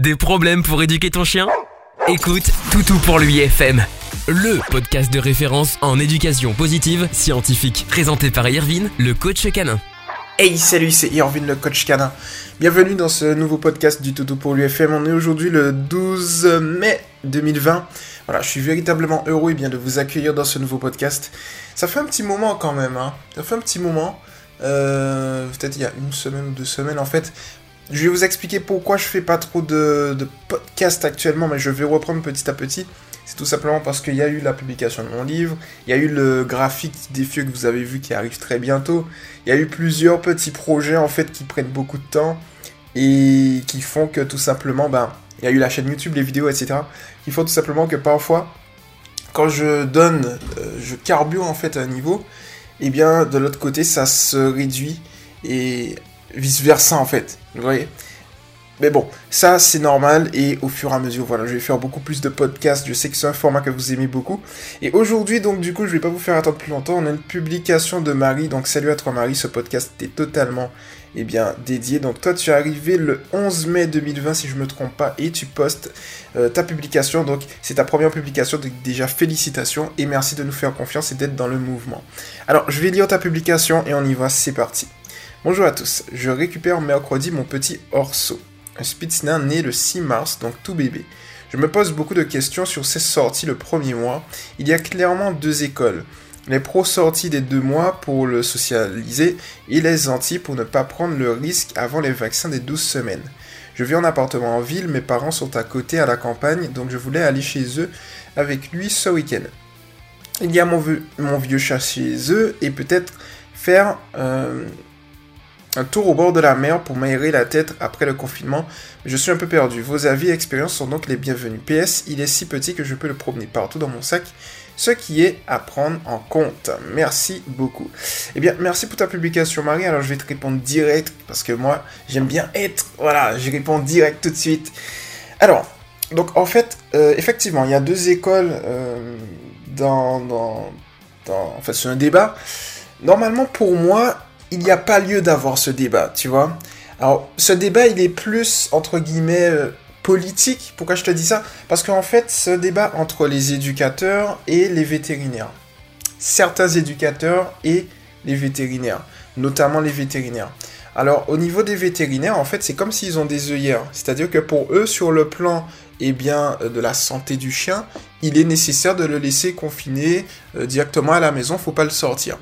Des problèmes pour éduquer ton chien? Écoute Toutou pour lui FM, le podcast de référence en éducation positive scientifique, présenté par Irvine, le coach canin. Hey, salut, c'est Irvine, le coach canin. Bienvenue dans ce nouveau podcast du Toutou pour l'UFM. On est aujourd'hui le 12 mai 2020. Voilà, je suis véritablement heureux et bien de vous accueillir dans ce nouveau podcast. Ça fait un petit moment quand même, hein. Ça fait un petit moment. Euh, peut-être il y a une semaine ou deux semaines en fait. Je vais vous expliquer pourquoi je fais pas trop de, podcasts actuellement, mais je vais reprendre petit à petit. C'est tout simplement parce qu'il y a eu la publication de mon livre, il y a eu le graphique des que vous avez vu qui arrive très bientôt, il y a eu plusieurs petits projets en fait qui prennent beaucoup de temps et qui font que tout simplement, ben, il y a eu la chaîne YouTube, les vidéos, etc. qui font tout simplement que parfois, quand je donne, euh, je carbure en fait à un niveau, et eh bien de l'autre côté ça se réduit et vice versa en fait. Vous voyez? Mais bon, ça c'est normal et au fur et à mesure, voilà, je vais faire beaucoup plus de podcasts. Je sais que c'est un format que vous aimez beaucoup. Et aujourd'hui, donc du coup, je vais pas vous faire attendre plus longtemps. On a une publication de Marie. Donc salut à toi Marie, ce podcast est totalement eh bien, dédié. Donc toi, tu es arrivé le 11 mai 2020 si je me trompe pas et tu postes euh, ta publication. Donc c'est ta première publication. Donc déjà félicitations et merci de nous faire confiance et d'être dans le mouvement. Alors je vais lire ta publication et on y va. C'est parti. Bonjour à tous, je récupère mercredi mon petit Orso, un Spitznaz né le 6 mars, donc tout bébé. Je me pose beaucoup de questions sur ses sorties le premier mois. Il y a clairement deux écoles. Les pros sortis des deux mois pour le socialiser et les anti pour ne pas prendre le risque avant les vaccins des 12 semaines. Je vis en appartement en ville, mes parents sont à côté à la campagne, donc je voulais aller chez eux avec lui ce week-end. Il y a mon, mon, vieux chat chez eux et peut-être faire euh, un tour au bord de la mer pour m'aérer la tête après le confinement, je suis un peu perdu. Vos avis et expériences sont donc les bienvenus. PS, il est si petit que je peux le promener partout dans mon sac, ce qui est à prendre en compte. Merci beaucoup. Eh bien, merci pour ta publication, Marie. Alors, je vais te répondre direct parce que moi, j'aime bien être. Voilà, je réponds direct tout de suite. Alors, donc en fait, euh, effectivement, il y a deux écoles euh, dans, dans, dans. En fait, c'est un débat. Normalement, pour moi, il n'y a pas lieu d'avoir ce débat, tu vois. Alors, ce débat, il est plus, entre guillemets, euh, politique. Pourquoi je te dis ça? Parce qu'en fait, ce débat entre les éducateurs et les vétérinaires. Certains éducateurs et les vétérinaires, notamment les vétérinaires. Alors, au niveau des vétérinaires, en fait, c'est comme s'ils ont des œillères. C'est-à-dire que pour eux, sur le plan eh bien, euh, de la santé du chien, il est nécessaire de le laisser confiner euh, directement à la maison, faut pas le sortir.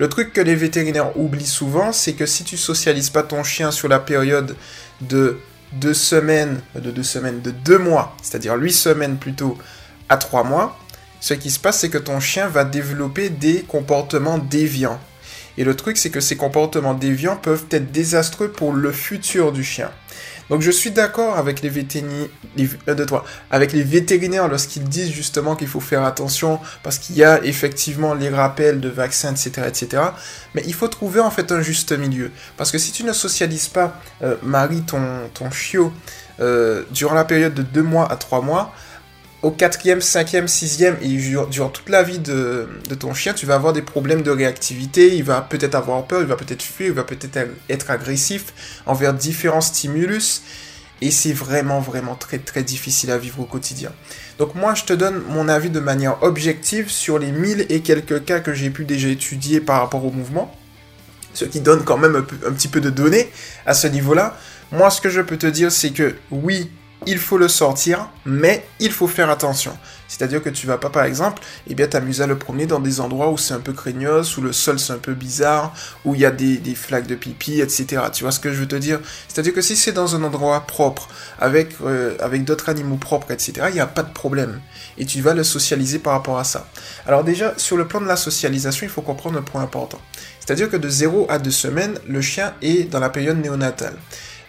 Le truc que les vétérinaires oublient souvent, c'est que si tu socialises pas ton chien sur la période de deux semaines, de deux semaines, de deux mois, c'est-à-dire huit semaines plutôt, à trois mois, ce qui se passe, c'est que ton chien va développer des comportements déviants. Et le truc, c'est que ces comportements déviants peuvent être désastreux pour le futur du chien. Donc je suis d'accord avec les vétérinaires, euh, avec les vétérinaires lorsqu'ils disent justement qu'il faut faire attention parce qu'il y a effectivement les rappels de vaccins, etc., etc. Mais il faut trouver en fait un juste milieu. Parce que si tu ne socialises pas, euh, Marie, ton, ton chiot, euh, durant la période de 2 mois à 3 mois, au quatrième, cinquième, sixième et durant toute la vie de, ton chien, tu vas avoir des problèmes de réactivité, il va peut-être avoir peur, il va peut-être fuir, il va peut-être être agressif envers différents stimulus. Et c'est vraiment, vraiment très, très difficile à vivre au quotidien. Donc moi, je te donne mon avis de manière objective sur les mille et quelques cas que j'ai pu déjà étudier par rapport au mouvement. Ce qui donne quand même un petit peu de données à ce niveau-là. Moi, ce que je peux te dire, c'est que oui, il faut le sortir, mais il faut faire attention. C'est-à-dire que tu vas pas, par exemple, eh bien, t'amuser à le promener dans des endroits où c'est un peu craignos, où le sol c'est un peu bizarre, où il y a des, flaques de pipi, etc. Tu vois ce que je veux te dire? C'est-à-dire que si c'est dans un endroit propre, avec, euh, avec d'autres animaux propres, etc., il n'y a pas de problème. Et tu vas le socialiser par rapport à ça. Alors déjà, sur le plan de la socialisation, il faut comprendre un point important. C'est-à-dire que de 0 à 2 semaines, le chien est dans la période néonatale.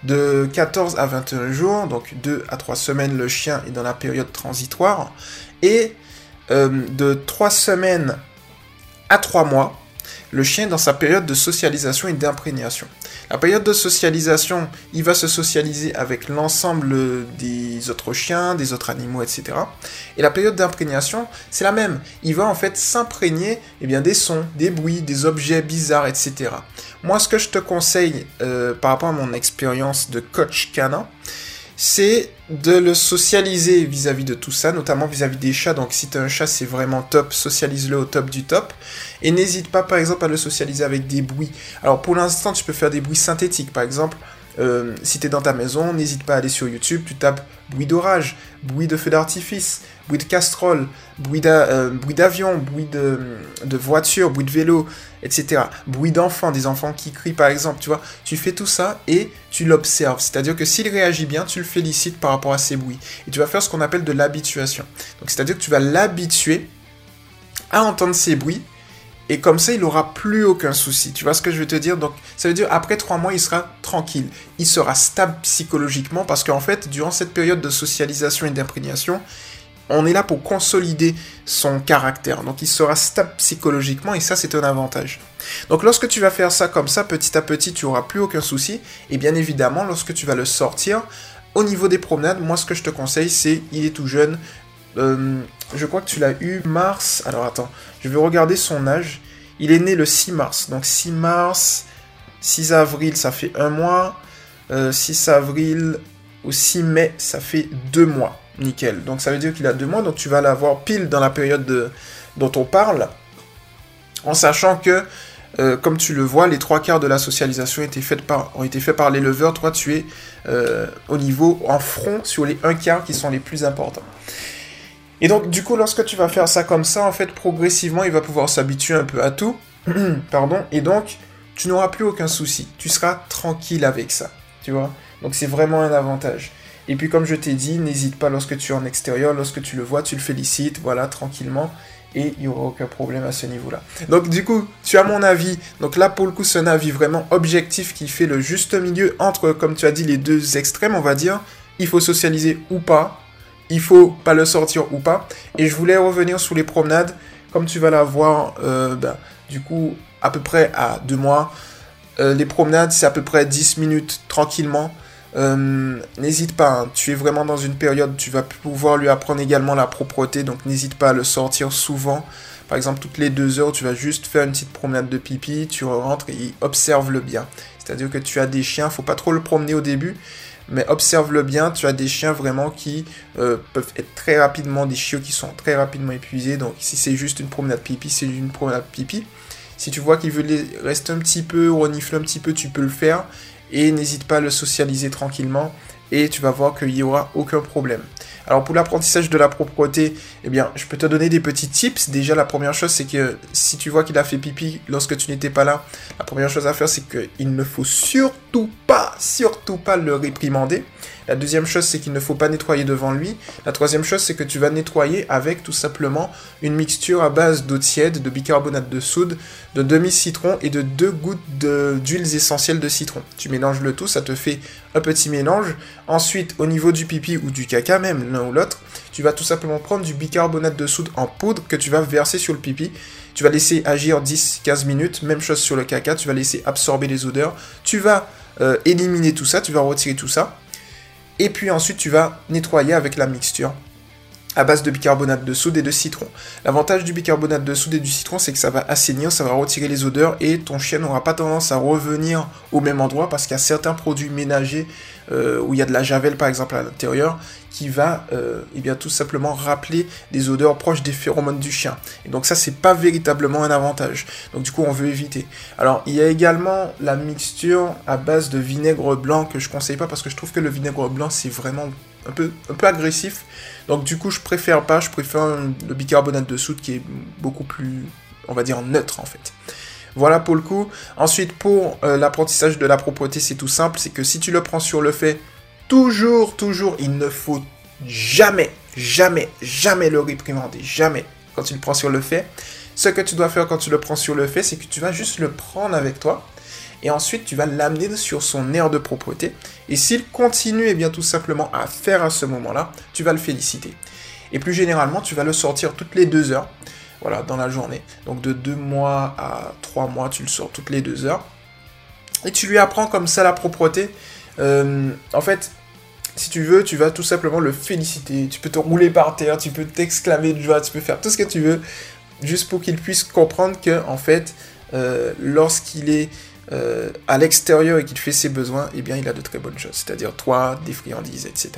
De 14 à 21 jours, donc 2 à 3 semaines, le chien est dans la période transitoire. Et euh, de 3 semaines à 3 mois, le chien dans sa période de socialisation et d'imprégnation. La période de socialisation, il va se socialiser avec l'ensemble des autres chiens, des autres animaux, etc. Et la période d'imprégnation, c'est la même. Il va en fait s'imprégner eh bien, des sons, des bruits, des objets bizarres, etc. Moi, ce que je te conseille euh, par rapport à mon expérience de coach canin, c'est de le socialiser vis-à-vis de tout ça, notamment vis-à-vis des chats. Donc si tu un chat, c'est vraiment top, socialise-le au top du top. Et n'hésite pas par exemple à le socialiser avec des bruits. Alors pour l'instant, tu peux faire des bruits synthétiques. Par exemple, euh, si tu es dans ta maison, n'hésite pas à aller sur YouTube, tu tapes bruit d'orage, bruit de feu d'artifice, bruit de casserole, bruit euh, d'avion, bruit de, de voiture, bruit de vélo, etc. Bruit d'enfants, des enfants qui crient par exemple, tu vois. Tu fais tout ça et tu l'observes. C'est-à-dire que s'il réagit bien, tu le félicites par rapport à ces bruits. Et tu vas faire ce qu'on appelle de l'habituation. Donc c'est-à-dire que tu vas l'habituer à entendre ces bruits et comme ça, il n'aura plus aucun souci. Tu vois ce que je veux te dire? Donc, ça veut dire après trois mois, il sera tranquille. Il sera stable psychologiquement parce qu'en fait, durant cette période de socialisation et d'imprégnation, on est là pour consolider son caractère. Donc, il sera stable psychologiquement et ça, c'est un avantage. Donc, lorsque tu vas faire ça comme ça, petit à petit, tu n'auras plus aucun souci. Et bien évidemment, lorsque tu vas le sortir, au niveau des promenades, moi, ce que je te conseille, c'est il est tout jeune. Euh, je crois que tu l'as eu mars. Alors attends, je vais regarder son âge. Il est né le 6 mars. Donc 6 mars, 6 avril, ça fait un mois. 6 euh, avril au 6 mai, ça fait deux mois. Nickel. Donc ça veut dire qu'il a deux mois. Donc tu vas l'avoir pile dans la période de, dont on parle. En sachant que, euh, comme tu le vois, les trois quarts de la socialisation ont été faits par, l'éleveur. Toi, tu es au niveau en front sur les un quart qui sont les plus importants. Et donc, du coup, lorsque tu vas faire ça comme ça, en fait, progressivement, il va pouvoir s'habituer un peu à tout. Pardon. Et donc, tu n'auras plus aucun souci. Tu seras tranquille avec ça. Tu vois? Donc, c'est vraiment un avantage. Et puis, comme je t'ai dit, n'hésite pas lorsque tu es en extérieur, lorsque tu le vois, tu le félicites, voilà, tranquillement. Et il n'y aura aucun problème à ce niveau-là. Donc, du coup, tu as mon avis. Donc là, pour le coup, c'est un avis vraiment objectif qui fait le juste milieu entre, comme tu as dit, les deux extrêmes, on va dire. Il faut socialiser ou pas il faut pas le sortir ou pas. Et je voulais revenir sur les promenades, comme tu vas la voir, euh, ben, du coup, à peu près à deux mois. Euh, les promenades, c'est à peu près 10 minutes tranquillement. Euh, n'hésite pas, hein. tu es vraiment dans une période, tu vas pouvoir lui apprendre également la propreté, donc n'hésite pas à le sortir souvent. Par exemple, toutes les deux heures, tu vas juste faire une petite promenade de pipi, tu rentres et observe le bien. C'est-à-dire que tu as des chiens, faut pas trop le promener au début, mais observe-le bien, tu as des chiens vraiment qui euh, peuvent être très rapidement, des chiots qui sont très rapidement épuisés, donc si c'est juste une promenade pipi, c'est une promenade pipi. Si tu vois qu'il veut rester un petit peu, renifler un petit peu, tu peux le faire, et n'hésite pas à le socialiser tranquillement, et tu vas voir qu'il n'y aura aucun problème. Alors pour l'apprentissage de la propreté, eh bien, je peux te donner des petits tips. Déjà, la première chose, c'est que si tu vois qu'il a fait pipi lorsque tu n'étais pas là, la première chose à faire, c'est qu'il ne faut surtout pas, surtout pas le réprimander. La deuxième chose, c'est qu'il ne faut pas nettoyer devant lui. La troisième chose, c'est que tu vas nettoyer avec tout simplement une mixture à base d'eau tiède, de bicarbonate de soude, de demi-citron et de deux gouttes d'huiles essentielles de citron. Tu mélanges le tout, ça te fait un petit mélange. Ensuite, au niveau du pipi ou du caca, même l'un ou l'autre, tu vas tout simplement prendre du bicarbonate de soude en poudre que tu vas verser sur le pipi. Tu vas laisser agir 10-15 minutes, même chose sur le caca, tu vas laisser absorber les odeurs. Tu vas euh, éliminer tout ça, tu vas retirer tout ça. Et puis ensuite, tu vas nettoyer avec la mixture à base de bicarbonate de soude et de citron. L'avantage du bicarbonate de soude et du citron, c'est que ça va assainir, ça va retirer les odeurs et ton chien n'aura pas tendance à revenir au même endroit parce qu'il y a certains produits ménagers euh, où il y a de la javel par exemple à l'intérieur qui va euh, eh bien tout simplement rappeler des odeurs proches des phéromones du chien. Et donc ça c'est pas véritablement un avantage. Donc du coup on veut éviter. Alors il y a également la mixture à base de vinaigre blanc que je conseille pas parce que je trouve que le vinaigre blanc c'est vraiment un peu agressif. Donc du coup je préfère pas, je préfère le bicarbonate de soude qui est beaucoup plus, on va dire, neutre en fait. Voilà pour le coup. Ensuite, pour euh, l'apprentissage de la propreté, c'est tout simple. C'est que si tu le prends sur le fait, toujours, toujours, il ne faut jamais, jamais, jamais le réprimander, jamais, quand tu le prends sur le fait. Ce que tu dois faire quand tu le prends sur le fait, c'est que tu vas juste le prendre avec toi, et ensuite tu vas l'amener sur son air de propreté. Et s'il continue, eh bien tout simplement à faire à ce moment-là, tu vas le féliciter. Et plus généralement, tu vas le sortir toutes les deux heures, voilà, dans la journée. Donc de deux mois à trois mois, tu le sors toutes les deux heures. Et tu lui apprends comme ça la propreté. Euh, en fait, si tu veux, tu vas tout simplement le féliciter. Tu peux te rouler par terre, tu peux t'exclamer de joie, tu peux faire tout ce que tu veux, juste pour qu'il puisse comprendre que, en fait, euh, lorsqu'il est euh, à l'extérieur et qu'il fait ses besoins, eh bien il a de très bonnes choses, c'est-à-dire toi, des friandises, etc.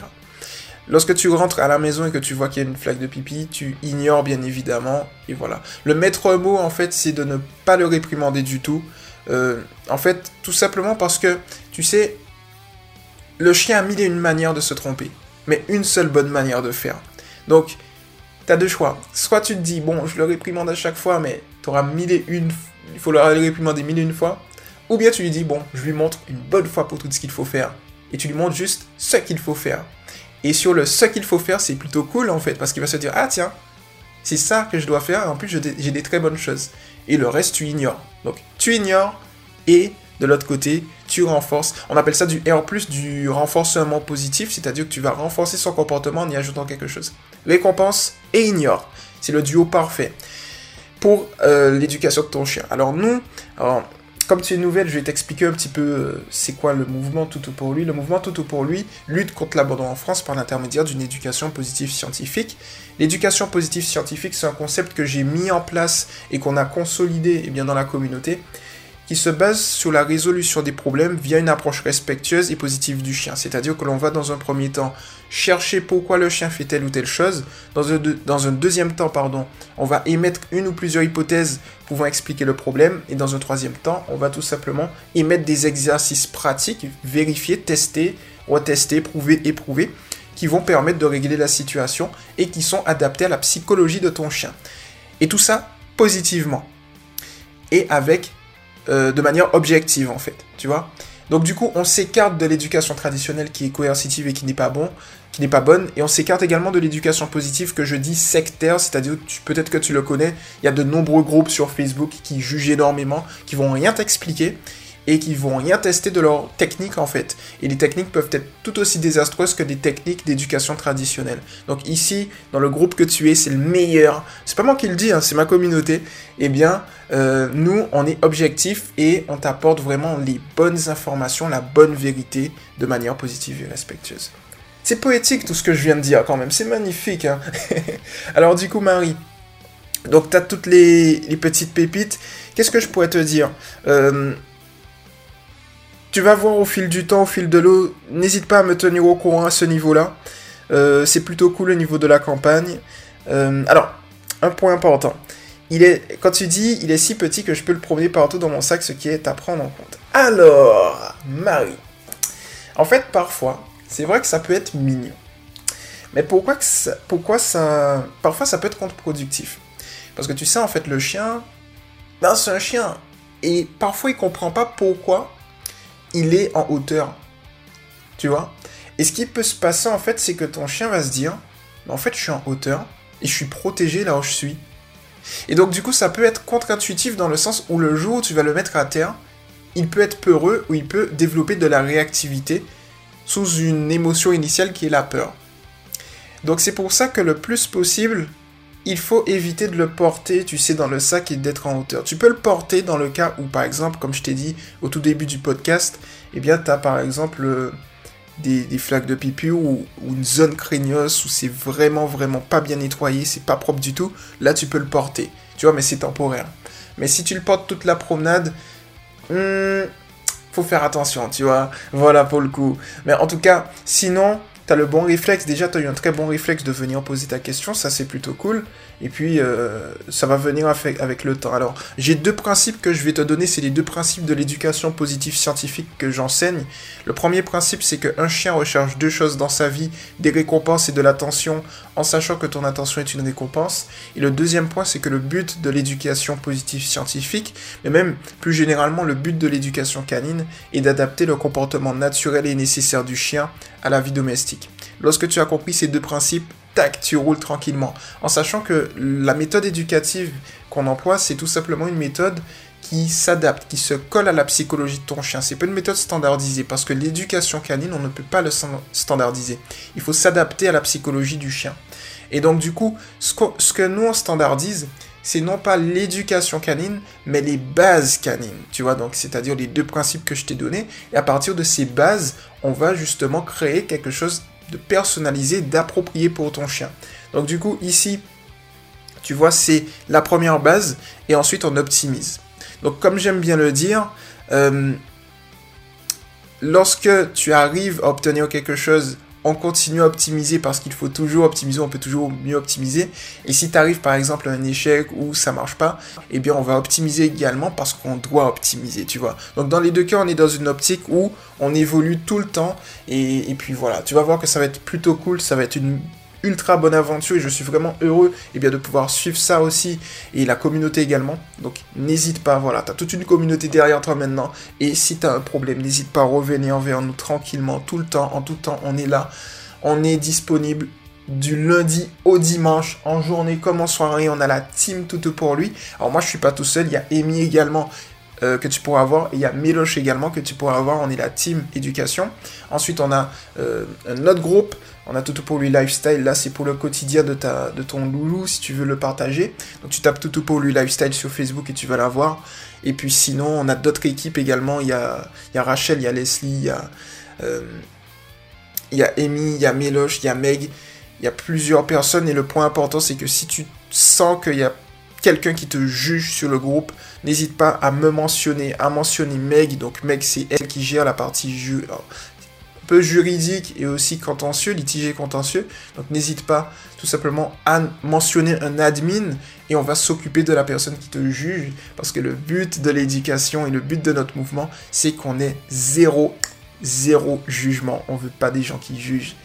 Lorsque tu rentres à la maison et que tu vois qu'il y a une flaque de pipi, tu ignores bien évidemment, et voilà. Le maître mot, en fait, c'est de ne pas le réprimander du tout. Euh, en fait, tout simplement parce que, tu sais, le chien a mille et une manières de se tromper, mais une seule bonne manière de faire. Donc, tu as deux choix. Soit tu te dis, bon, je le réprimande à chaque fois, mais tu auras mille et une, il faut le réprimander mille et une fois. Ou bien tu lui dis, bon, je lui montre une bonne fois pour tout ce qu'il faut faire. Et tu lui montres juste ce qu'il faut faire. Et sur le ce qu'il faut faire, c'est plutôt cool en fait, parce qu'il va se dire, ah tiens, c'est ça que je dois faire, et en plus j'ai des, très bonnes choses. Et le reste, tu ignores. Donc tu ignores, et de l'autre côté, tu renforces. On appelle ça du R+, du renforcement positif, c'est-à-dire que tu vas renforcer son comportement en y ajoutant quelque chose. Récompense et ignore. C'est le duo parfait pour euh, l'éducation de ton chien. Alors nous, comme tu es nouvelle, je vais t'expliquer un petit peu euh, c'est quoi le mouvement Toutou pour lui. Le mouvement Toutou pour lui lutte contre l'abandon en France par l'intermédiaire d'une éducation positive scientifique. L'éducation positive scientifique, c'est un concept que j'ai mis en place et qu'on a consolidé eh bien, dans la communauté qui se base sur la résolution des problèmes via une approche respectueuse et positive du chien. C'est-à-dire que l'on va dans un premier temps chercher pourquoi le chien fait telle ou telle chose. Dans un, deuxième temps, pardon, on va émettre une ou plusieurs hypothèses pouvant expliquer le problème. Et dans un troisième temps, on va tout simplement émettre des exercices pratiques, vérifier, tester, retester, prouver, éprouver, qui vont permettre de régler la situation et qui sont adaptés à la psychologie de ton chien. Et tout ça positivement. Et avec euh, de manière objective en fait, tu vois. Donc du coup, on s'écarte de l'éducation traditionnelle qui est coercitive et qui n'est pas bon, qui n'est pas bonne, et on s'écarte également de l'éducation positive que je dis sectaire, c'est-à-dire peut-être que tu le connais, il y a de nombreux groupes sur Facebook qui jugent énormément, qui vont rien t'expliquer et qui vont rien tester de leur technique en fait. Et les techniques peuvent être tout aussi désastreuses que des techniques d'éducation traditionnelle. Donc ici, dans le groupe que tu es, c'est le meilleur. C'est pas moi qui le dis, hein, c'est ma communauté. Eh bien, euh, nous, on est objectif et on t'apporte vraiment les bonnes informations, la bonne vérité de manière positive et respectueuse. C'est poétique tout ce que je viens de dire quand même, c'est magnifique. Hein Alors du coup, Marie, donc tu as toutes les, petites pépites. Qu'est-ce que je pourrais te dire? Euh, tu vas voir au fil du temps, au fil de l'eau. N'hésite pas à me tenir au courant à ce niveau-là. Euh, c'est plutôt cool au niveau de la campagne. Euh, alors, un point important. Il est, quand tu dis il est si petit que je peux le promener partout dans mon sac, ce qui est à prendre en compte. Alors, Marie. En fait, parfois, c'est vrai que ça peut être mignon. Mais pourquoi, ça, pourquoi ça. Parfois, ça peut être contre-productif? Parce que tu sais, en fait, le chien. Ben, c'est un chien. Et parfois, il comprend pas pourquoi il est en hauteur. Tu vois? Et ce qui peut se passer en fait, c'est que ton chien va se dire, en fait, je suis en hauteur et je suis protégé là où je suis. Et donc du coup, ça peut être contre-intuitif dans le sens où le jour où tu vas le mettre à terre, il peut être peureux ou il peut développer de la réactivité sous une émotion initiale qui est la peur. Donc c'est pour ça que le plus possible, il faut éviter de le porter, tu sais, dans le sac et d'être en hauteur. Tu peux le porter dans le cas où, par exemple, comme je t'ai dit au tout début du podcast, eh bien, tu as par exemple euh, des, flaques de pipi ou, une zone craignos où c'est vraiment, vraiment pas bien nettoyé, c'est pas propre du tout. Là, tu peux le porter, tu vois, mais c'est temporaire. Mais si tu le portes toute la promenade, hmm, faut faire attention, tu vois. Voilà pour le coup. Mais en tout cas, sinon, T'as le bon réflexe, déjà tu as eu un très bon réflexe de venir poser ta question, ça c'est plutôt cool. Et puis euh, ça va venir avec, le temps. Alors j'ai deux principes que je vais te donner, c'est les deux principes de l'éducation positive scientifique que j'enseigne. Le premier principe c'est qu'un chien recherche deux choses dans sa vie, des récompenses et de l'attention, en sachant que ton attention est une récompense. Et le deuxième point c'est que le but de l'éducation positive scientifique, mais même plus généralement le but de l'éducation canine, est d'adapter le comportement naturel et nécessaire du chien à la vie domestique. Lorsque tu as compris ces deux principes, tac, tu roules tranquillement. En sachant que la méthode éducative qu'on emploie, c'est tout simplement une méthode qui s'adapte, qui se colle à la psychologie de ton chien. C'est pas une méthode standardisée parce que l'éducation canine, on ne peut pas le standardiser. Il faut s'adapter à la psychologie du chien. Et donc du coup, ce que, nous on standardise, c'est non pas l'éducation canine, mais les bases canines. Tu vois, donc c'est-à-dire les deux principes que je t'ai donnés. Et à partir de ces bases, on va justement créer quelque chose de personnalisé, d'approprié pour ton chien. Donc du coup, ici, tu vois, c'est la première base et ensuite on optimise. Donc comme j'aime bien le dire, euh, lorsque tu arrives à obtenir quelque chose, on continue à optimiser parce qu'il faut toujours optimiser, on peut toujours mieux optimiser. Et si tu arrives par exemple à un échec où ça marche pas, eh bien on va optimiser également parce qu'on doit optimiser, tu vois. Donc dans les deux cas, on est dans une optique où on évolue tout le temps et puis voilà, tu vas voir que ça va être plutôt cool, ça va être une ultra bonne aventure et je suis vraiment heureux et eh bien, de pouvoir suivre ça aussi et la communauté également. Donc n'hésite pas, voilà, tu as toute une communauté derrière toi maintenant et si tu as un problème, n'hésite pas à revenir vers nous tranquillement, tout le temps, en tout temps, on est là, on est disponible du lundi au dimanche, en journée comme en soirée, on a la team toute pour lui. Alors moi je suis pas tout seul, il y a Amy également euh, que tu pourras avoir. Il y a Meloche également que tu pourras avoir. On est la team éducation. Ensuite, on a euh, un autre groupe. On a tout pour lui lifestyle. Là, c'est pour le quotidien de, ta, de ton loulou si tu veux le partager. Donc, tu tapes tout pour lui lifestyle sur Facebook et tu vas l'avoir. Et puis, sinon, on a d'autres équipes également. Il y a, Rachel, il y a Leslie, il y a, euh, il y a Amy, il y a Meloche, il y a Meg. Il y a plusieurs personnes. Et le point important, c'est que si tu sens qu'il y a quelqu'un qui te juge sur le groupe, n'hésite pas à me mentionner, à mentionner Meg. Donc Meg, c'est elle qui gère la partie ju un peu juridique et aussi contentieux, litige et contentieux. Donc n'hésite pas tout simplement à mentionner un admin et on va s'occuper de la personne qui te juge. Parce que le but de l'éducation et le but de notre mouvement, c'est qu'on ait zéro, zéro jugement. On veut pas des gens qui jugent.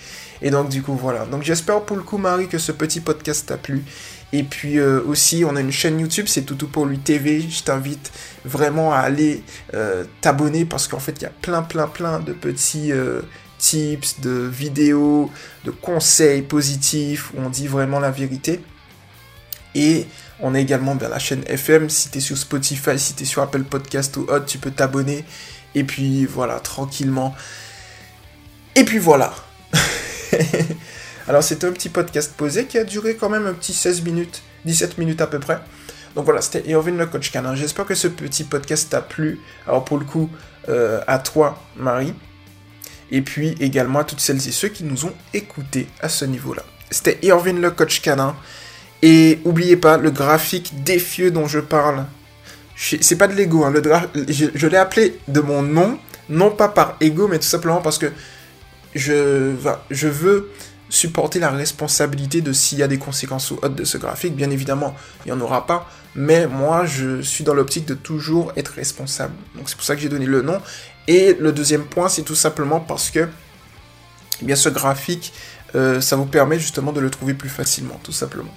Et donc du coup voilà. Donc j'espère pour le coup Marie que ce petit podcast t'a plu. Et puis euh, aussi, on a une chaîne YouTube, c'est Toutou pour lui TV. Je t'invite vraiment à aller euh, t'abonner parce qu'en fait, il y a plein, plein, plein de petits euh, tips, de vidéos, de conseils positifs où on dit vraiment la vérité. Et on a également la chaîne FM. Si tu es sur Spotify, si tu es sur Apple Podcast ou autre, tu peux t'abonner. Et puis voilà, tranquillement. Et puis voilà. Alors c'était un petit podcast posé qui a duré quand même un petit 16 minutes, 17 minutes à peu près. Donc voilà, c'était Irvin le coach canin. J'espère que ce petit podcast t'a plu. Alors pour le coup, euh, à toi, Marie. Et puis également à toutes celles et ceux qui nous ont écoutés à ce niveau-là. C'était Irvin le coach canin. Et oubliez pas, le graphique défieux dont je parle, c'est pas de l'ego, hein, je, l'ai appelé de mon nom, non pas par ego, mais tout simplement parce que je veux supporter la responsabilité de s'il y a des conséquences ou autres de ce graphique. Bien évidemment, il n'y en aura pas. Mais moi, je suis dans l'optique de toujours être responsable. Donc c'est pour ça que j'ai donné le nom. Et le deuxième point, c'est tout simplement parce que eh bien, ce graphique, euh, ça vous permet justement de le trouver plus facilement, tout simplement.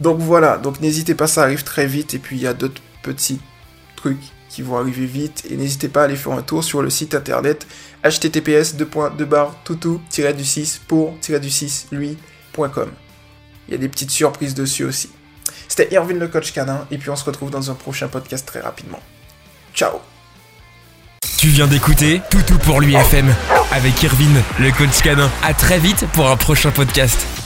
Donc voilà, donc n'hésitez pas, ça arrive très vite. Et puis il y a d'autres petits trucs qui vont arriver vite. Et n'hésitez pas à aller faire un tour sur le site internet https toutou du 6 pour du 6 lui.com. Il y a des petites surprises dessus aussi. C'était Irvin le coach canin et puis on se retrouve dans un prochain podcast très rapidement. Ciao Tu viens d'écouter Toutou pour lui FM avec Irvin le coach canin. À très vite pour un prochain podcast.